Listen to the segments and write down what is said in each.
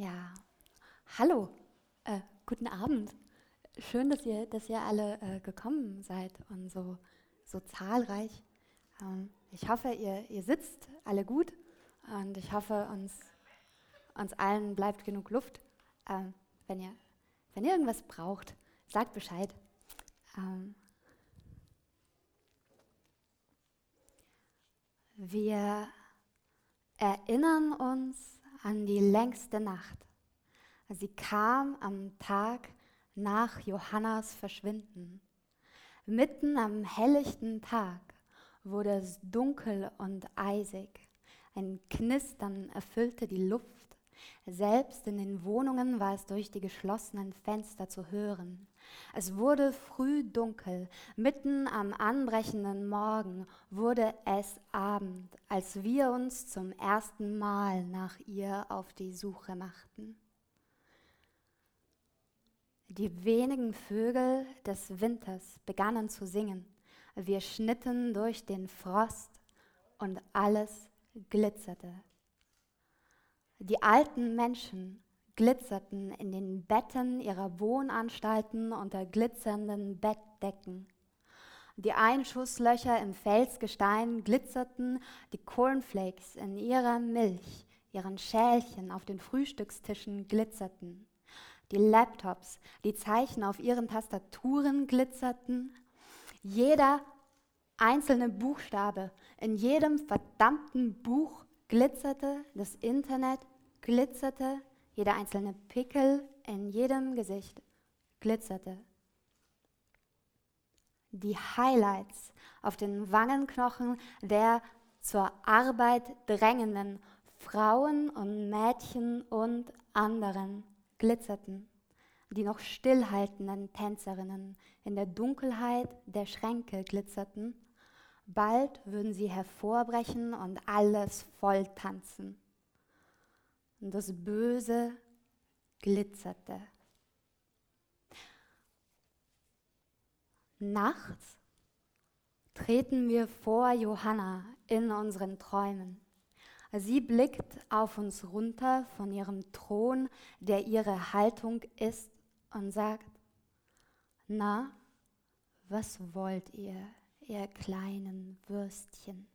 Ja, hallo, äh, guten Abend. Schön, dass ihr, dass ihr alle äh, gekommen seid und so, so zahlreich. Ähm, ich hoffe, ihr, ihr sitzt alle gut und ich hoffe, uns, uns allen bleibt genug Luft. Ähm, wenn, ihr, wenn ihr irgendwas braucht, sagt Bescheid. Ähm, wir erinnern uns an die längste Nacht. Sie kam am Tag nach Johannas Verschwinden. Mitten am helllichten Tag wurde es dunkel und eisig. Ein Knistern erfüllte die Luft. Selbst in den Wohnungen war es durch die geschlossenen Fenster zu hören. Es wurde früh dunkel, mitten am anbrechenden Morgen wurde es Abend, als wir uns zum ersten Mal nach ihr auf die Suche machten. Die wenigen Vögel des Winters begannen zu singen. Wir schnitten durch den Frost und alles glitzerte. Die alten Menschen glitzerten in den Betten ihrer Wohnanstalten unter glitzernden Bettdecken. Die Einschusslöcher im Felsgestein glitzerten, die Cornflakes in ihrer Milch, ihren Schälchen auf den Frühstückstischen glitzerten. Die Laptops, die Zeichen auf ihren Tastaturen glitzerten. Jeder einzelne Buchstabe in jedem verdammten Buch glitzerte, das Internet glitzerte, jeder einzelne Pickel in jedem Gesicht glitzerte. Die Highlights auf den Wangenknochen der zur Arbeit drängenden Frauen und Mädchen und anderen glitzerten. Die noch stillhaltenden Tänzerinnen in der Dunkelheit der Schränke glitzerten. Bald würden sie hervorbrechen und alles voll tanzen und das Böse glitzerte. Nachts treten wir vor Johanna in unseren Träumen. Sie blickt auf uns runter von ihrem Thron, der ihre Haltung ist, und sagt, na, was wollt ihr, ihr kleinen Würstchen?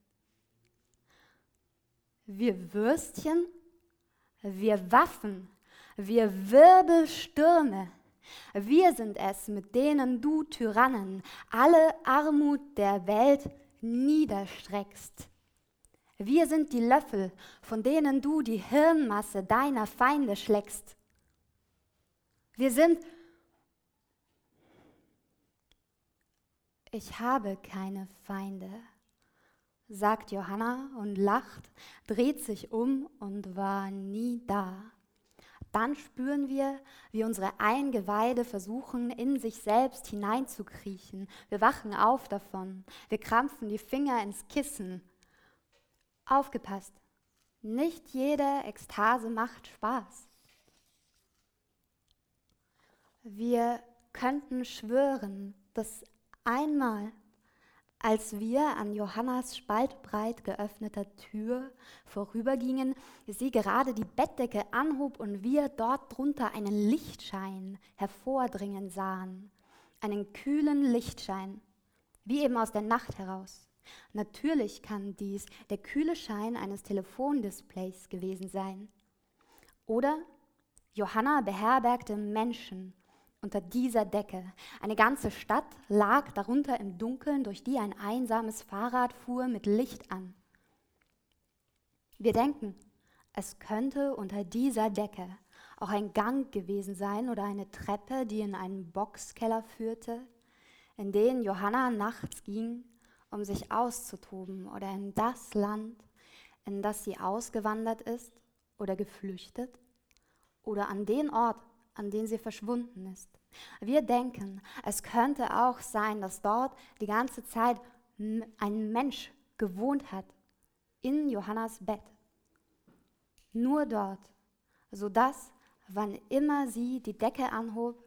Wir Würstchen wir Waffen, wir Wirbelstürme. Wir sind es, mit denen du Tyrannen alle Armut der Welt niederstreckst. Wir sind die Löffel, von denen du die Hirnmasse deiner Feinde schlägst. Wir sind... Ich habe keine Feinde sagt Johanna und lacht, dreht sich um und war nie da. Dann spüren wir, wie unsere Eingeweide versuchen, in sich selbst hineinzukriechen. Wir wachen auf davon. Wir krampfen die Finger ins Kissen. Aufgepasst, nicht jede Ekstase macht Spaß. Wir könnten schwören, dass einmal als wir an Johannas spaltbreit geöffneter Tür vorübergingen, sie gerade die Bettdecke anhob und wir dort drunter einen Lichtschein hervordringen sahen. Einen kühlen Lichtschein, wie eben aus der Nacht heraus. Natürlich kann dies der kühle Schein eines Telefondisplays gewesen sein. Oder Johanna beherbergte Menschen unter dieser Decke. Eine ganze Stadt lag darunter im Dunkeln, durch die ein einsames Fahrrad fuhr mit Licht an. Wir denken, es könnte unter dieser Decke auch ein Gang gewesen sein oder eine Treppe, die in einen Boxkeller führte, in den Johanna nachts ging, um sich auszutoben, oder in das Land, in das sie ausgewandert ist oder geflüchtet, oder an den Ort, an den sie verschwunden ist. Wir denken, es könnte auch sein, dass dort die ganze Zeit ein Mensch gewohnt hat, in Johannas Bett. Nur dort, sodass, wann immer sie die Decke anhob,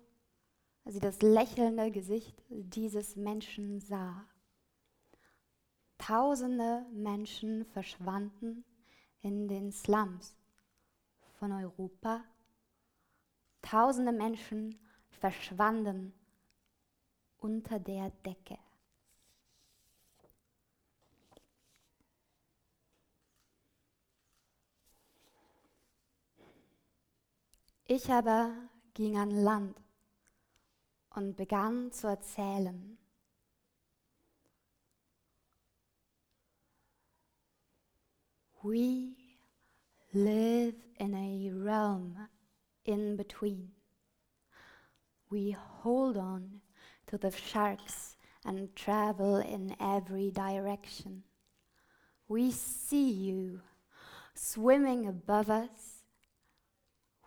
sie das lächelnde Gesicht dieses Menschen sah. Tausende Menschen verschwanden in den Slums von Europa Tausende Menschen verschwanden unter der Decke. Ich aber ging an Land und begann zu erzählen. We live in a realm in between. We hold on to the sharks and travel in every direction. We see you swimming above us.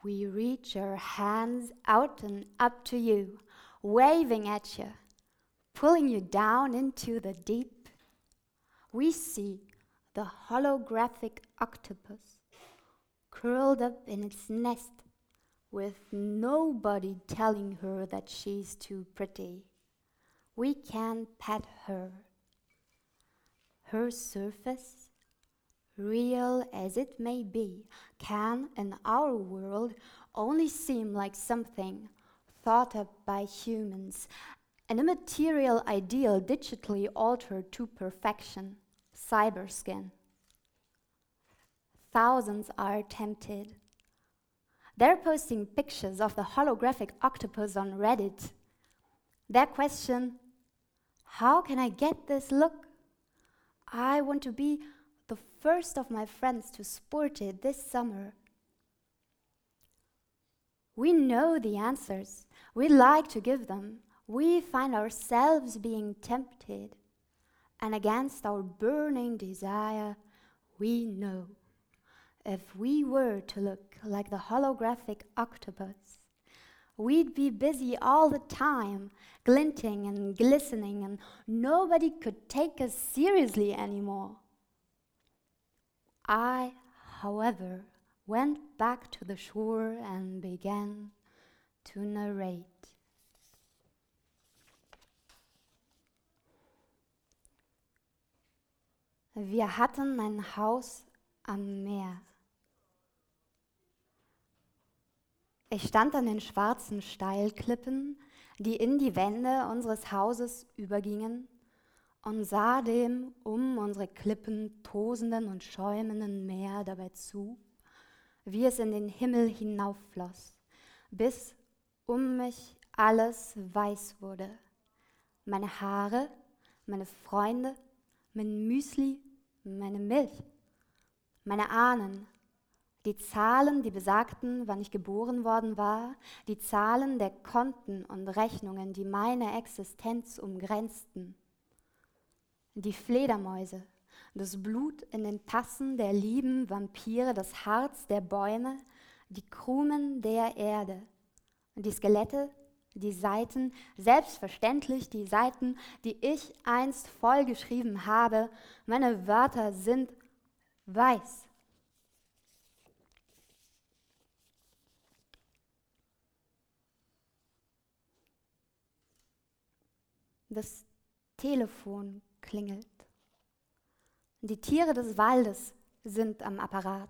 We reach our hands out and up to you, waving at you, pulling you down into the deep. We see the holographic octopus curled up in its nest with nobody telling her that she's too pretty. We can't pet her. Her surface, real as it may be, can in our world only seem like something thought up by humans, an immaterial ideal digitally altered to perfection, cyberskin. Thousands are tempted they're posting pictures of the holographic octopus on Reddit. Their question How can I get this look? I want to be the first of my friends to sport it this summer. We know the answers. We like to give them. We find ourselves being tempted. And against our burning desire, we know if we were to look like the holographic octopus, we'd be busy all the time, glinting and glistening, and nobody could take us seriously anymore. I, however, went back to the shore and began to narrate. Wir hatten ein Haus am Meer. Ich stand an den schwarzen Steilklippen, die in die Wände unseres Hauses übergingen, und sah dem um unsere Klippen tosenden und schäumenden Meer dabei zu, wie es in den Himmel hinauffloss, bis um mich alles weiß wurde. Meine Haare, meine Freunde, mein Müsli, meine Milch, meine Ahnen, die Zahlen, die besagten, wann ich geboren worden war, die Zahlen der Konten und Rechnungen, die meine Existenz umgrenzten, die Fledermäuse, das Blut in den Tassen der lieben Vampire, das Harz der Bäume, die Krumen der Erde, die Skelette, die Seiten, selbstverständlich die Seiten, die ich einst vollgeschrieben habe, meine Wörter sind weiß. Das Telefon klingelt. Die Tiere des Waldes sind am Apparat.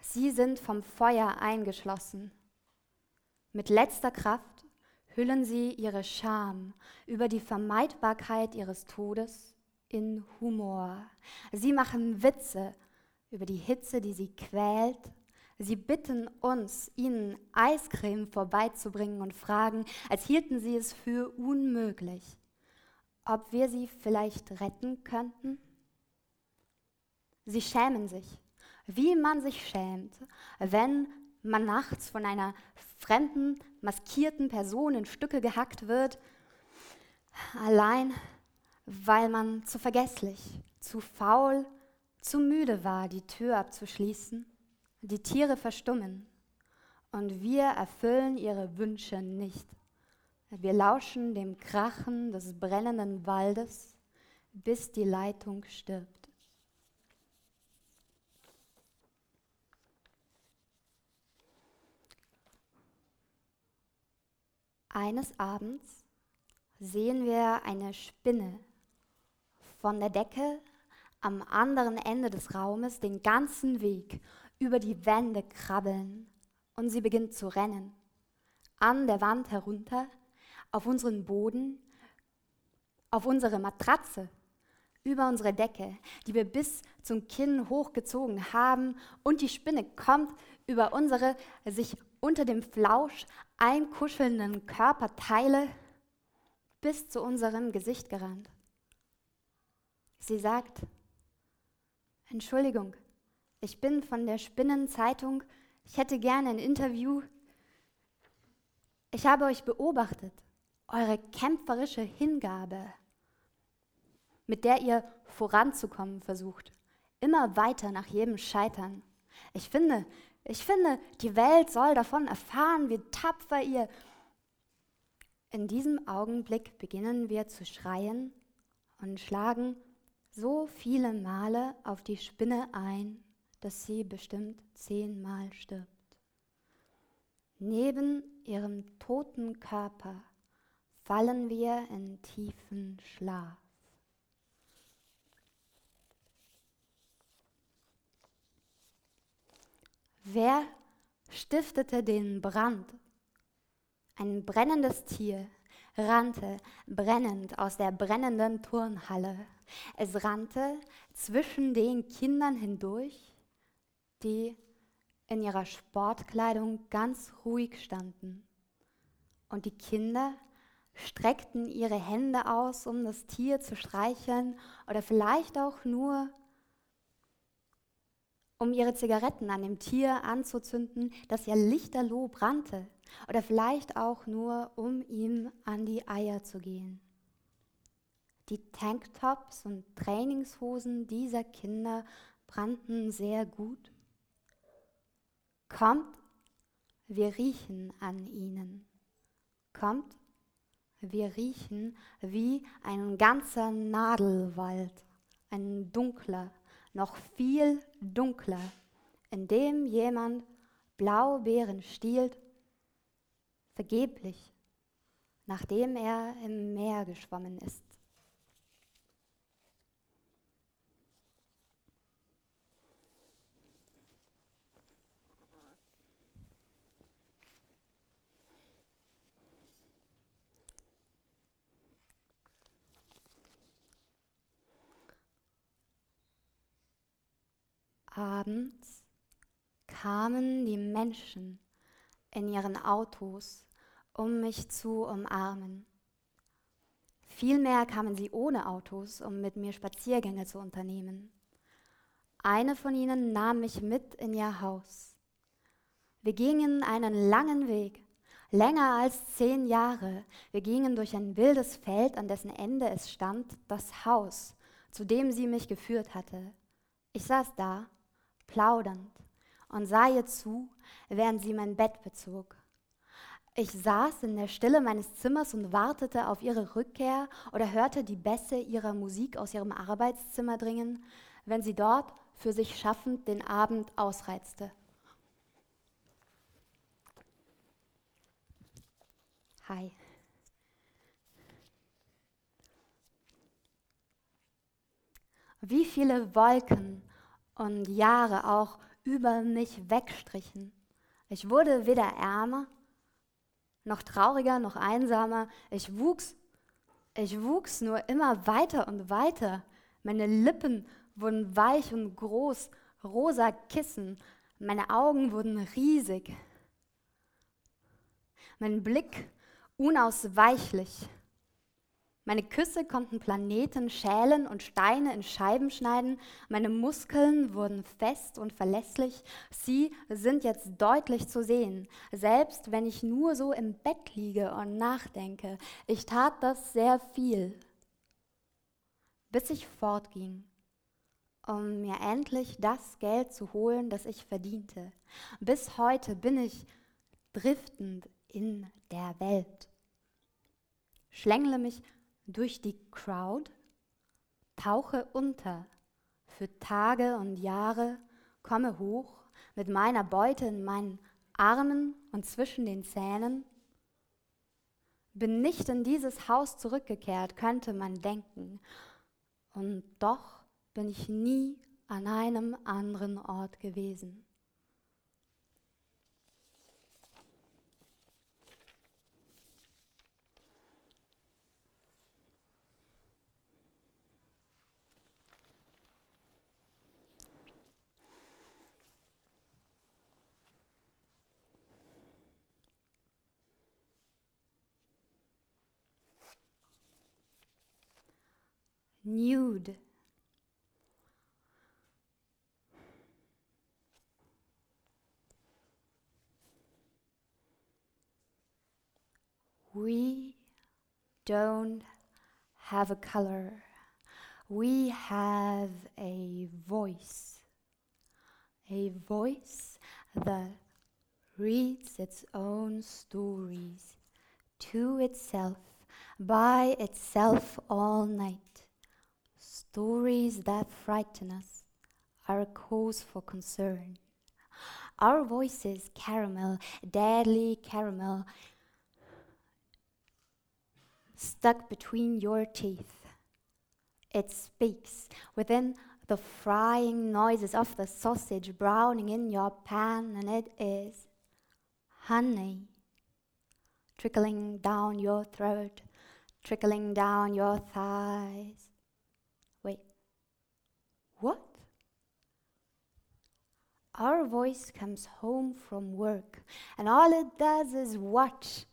Sie sind vom Feuer eingeschlossen. Mit letzter Kraft hüllen sie ihre Scham über die Vermeidbarkeit ihres Todes in Humor. Sie machen Witze über die Hitze, die sie quält Sie bitten uns, ihnen Eiscreme vorbeizubringen und fragen, als hielten sie es für unmöglich, ob wir sie vielleicht retten könnten. Sie schämen sich, wie man sich schämt, wenn man nachts von einer fremden, maskierten Person in Stücke gehackt wird, allein weil man zu vergesslich, zu faul, zu müde war, die Tür abzuschließen die Tiere verstummen und wir erfüllen ihre Wünsche nicht. Wir lauschen dem Krachen des brennenden Waldes, bis die Leitung stirbt. Eines Abends sehen wir eine Spinne von der Decke am anderen Ende des Raumes den ganzen Weg über die Wände krabbeln, und sie beginnt zu rennen. An der Wand herunter, auf unseren Boden, auf unsere Matratze, über unsere Decke, die wir bis zum Kinn hochgezogen haben, und die Spinne kommt über unsere sich unter dem Flausch einkuschelnden Körperteile bis zu unserem Gesicht gerannt. Sie sagt, Entschuldigung, ich bin von der Spinnenzeitung, ich hätte gerne ein Interview. Ich habe euch beobachtet, eure kämpferische Hingabe, mit der ihr voranzukommen versucht, immer weiter nach jedem Scheitern. Ich finde, ich finde, die Welt soll davon erfahren, wie tapfer ihr. In diesem Augenblick beginnen wir zu schreien und schlagen so viele Male auf die Spinne ein, dass sie bestimmt zehnmal stirbt. Neben ihrem toten Körper fallen wir in tiefen Schlaf. Wer stiftete den Brand? Ein brennendes Tier rannte brennend aus der brennenden Turnhalle. Es rannte zwischen den Kindern hindurch, die in ihrer Sportkleidung ganz ruhig standen. Und die Kinder streckten ihre Hände aus, um das Tier zu streicheln oder vielleicht auch nur um ihre Zigaretten an dem Tier anzuzünden, das ja lichterloh brannte, oder vielleicht auch nur, um ihm an die Eier zu gehen. Die Tanktops und Trainingshosen dieser Kinder brannten sehr gut. Kommt, wir riechen an ihnen. Kommt, wir riechen wie ein ganzer Nadelwald, ein dunkler, noch viel dunkler, in dem jemand Blaubeeren stiehlt, vergeblich, nachdem er im Meer geschwommen ist. Abends kamen die Menschen in ihren Autos, um mich zu umarmen. Vielmehr kamen sie ohne Autos, um mit mir Spaziergänge zu unternehmen. Eine von ihnen nahm mich mit in ihr Haus. Wir gingen einen langen Weg, länger als zehn Jahre. Wir gingen durch ein wildes Feld, an dessen Ende es stand, das Haus, zu dem sie mich geführt hatte. Ich saß da plaudernd und sah ihr zu, während sie mein Bett bezog. Ich saß in der Stille meines Zimmers und wartete auf ihre Rückkehr oder hörte die Bässe ihrer Musik aus ihrem Arbeitszimmer dringen, wenn sie dort für sich schaffend den Abend ausreizte. Hi. Wie viele Wolken und Jahre auch über mich wegstrichen. Ich wurde weder ärmer, noch trauriger, noch einsamer. Ich wuchs, ich wuchs nur immer weiter und weiter. Meine Lippen wurden weich und groß, rosa Kissen. Meine Augen wurden riesig. Mein Blick unausweichlich. Meine Küsse konnten Planeten schälen und Steine in Scheiben schneiden. Meine Muskeln wurden fest und verlässlich. Sie sind jetzt deutlich zu sehen, selbst wenn ich nur so im Bett liege und nachdenke. Ich tat das sehr viel, bis ich fortging, um mir endlich das Geld zu holen, das ich verdiente. Bis heute bin ich driftend in der Welt. Schlängle mich durch die Crowd, tauche unter für Tage und Jahre, komme hoch mit meiner Beute in meinen Armen und zwischen den Zähnen. Bin nicht in dieses Haus zurückgekehrt, könnte man denken. Und doch bin ich nie an einem anderen Ort gewesen. Nude. We don't have a color. We have a voice. A voice that reads its own stories to itself, by itself all night. Stories that frighten us are a cause for concern. Our voices, caramel, deadly caramel, stuck between your teeth. It speaks within the frying noises of the sausage browning in your pan, and it is honey trickling down your throat, trickling down your thighs. Wait, what? Our voice comes home from work, and all it does is watch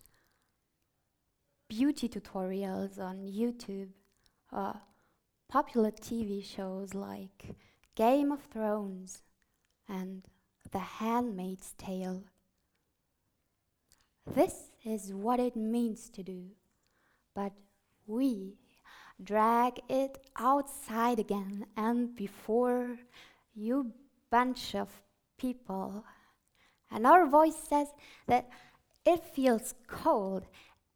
beauty tutorials on YouTube or popular TV shows like Game of Thrones and The Handmaid's Tale. This is what it means to do, but we drag it outside again, and before you bunch of people, and our voice says that it feels cold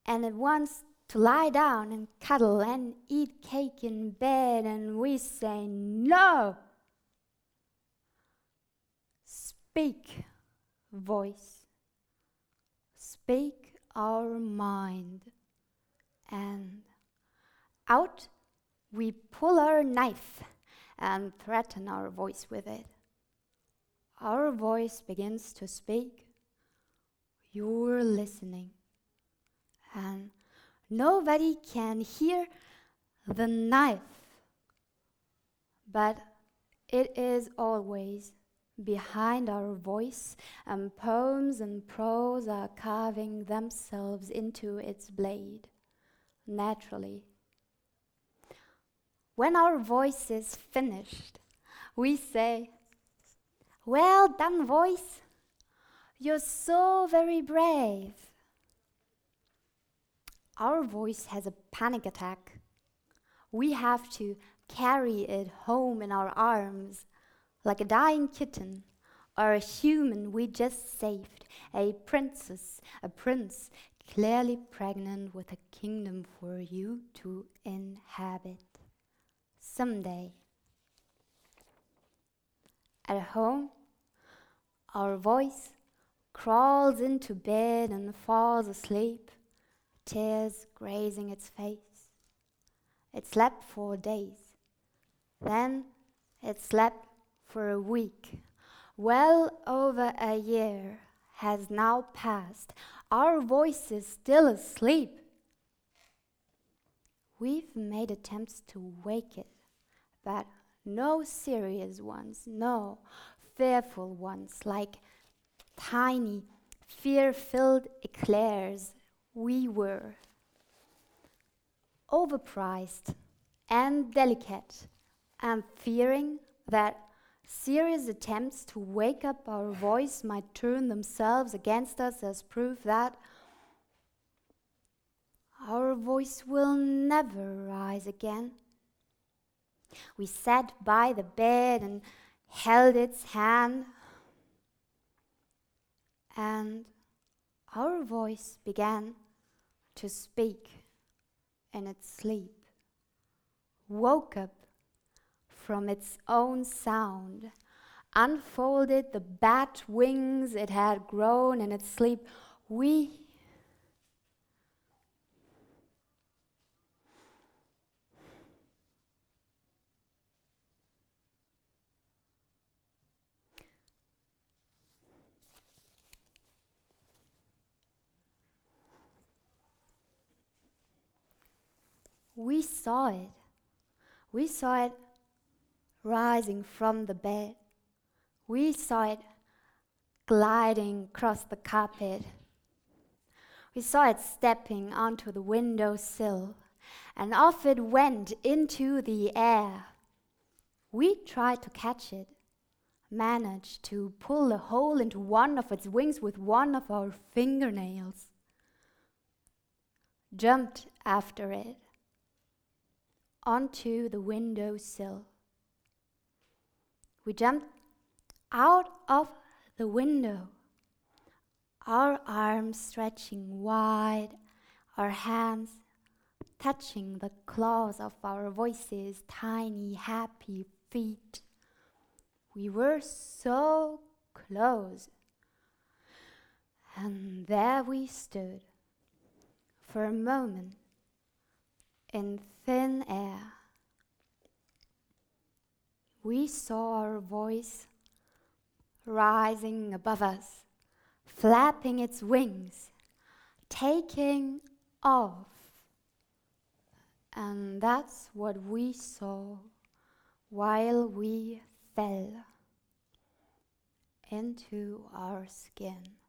and it wants to lie down and cuddle and eat cake in bed, and we say, No! Speak, voice. Speak our mind. And out we pull our knife and threaten our voice with it. Our voice begins to speak. You're listening and nobody can hear the knife, but it is always behind our voice, and poems and prose are carving themselves into its blade naturally. When our voice is finished, we say, Well done, voice. You're so very brave our voice has a panic attack. We have to carry it home in our arms like a dying kitten or a human we just saved, a princess, a prince, clearly pregnant with a kingdom for you to inhabit. Someday. At home, our voice crawls into bed and falls asleep tears grazing its face. It slept for days. Then it slept for a week. Well over a year has now passed. Our voice is still asleep. We've made attempts to wake it, but no serious ones, no fearful ones like tiny, fear filled eclairs we were overpriced and delicate, and fearing that serious attempts to wake up our voice might turn themselves against us as proof that our voice will never rise again. We sat by the bed and held its hand, and our voice began to speak in its sleep, woke up from its own sound, unfolded the bat wings it had grown in its sleep. We we saw it. We saw it rising from the bed. We saw it gliding across the carpet. We saw it stepping onto the window sill and off it went into the air. We tried to catch it, managed to pull a hole into one of its wings with one of our fingernails, jumped after it onto the window sill. We jumped out of the window, our arms stretching wide, our hands touching the claws of our voices, tiny, happy feet. We were so close. And there we stood for a moment in thin air. We saw our voice rising above us, flapping its wings, taking off. And that's what we saw while we fell into our skin.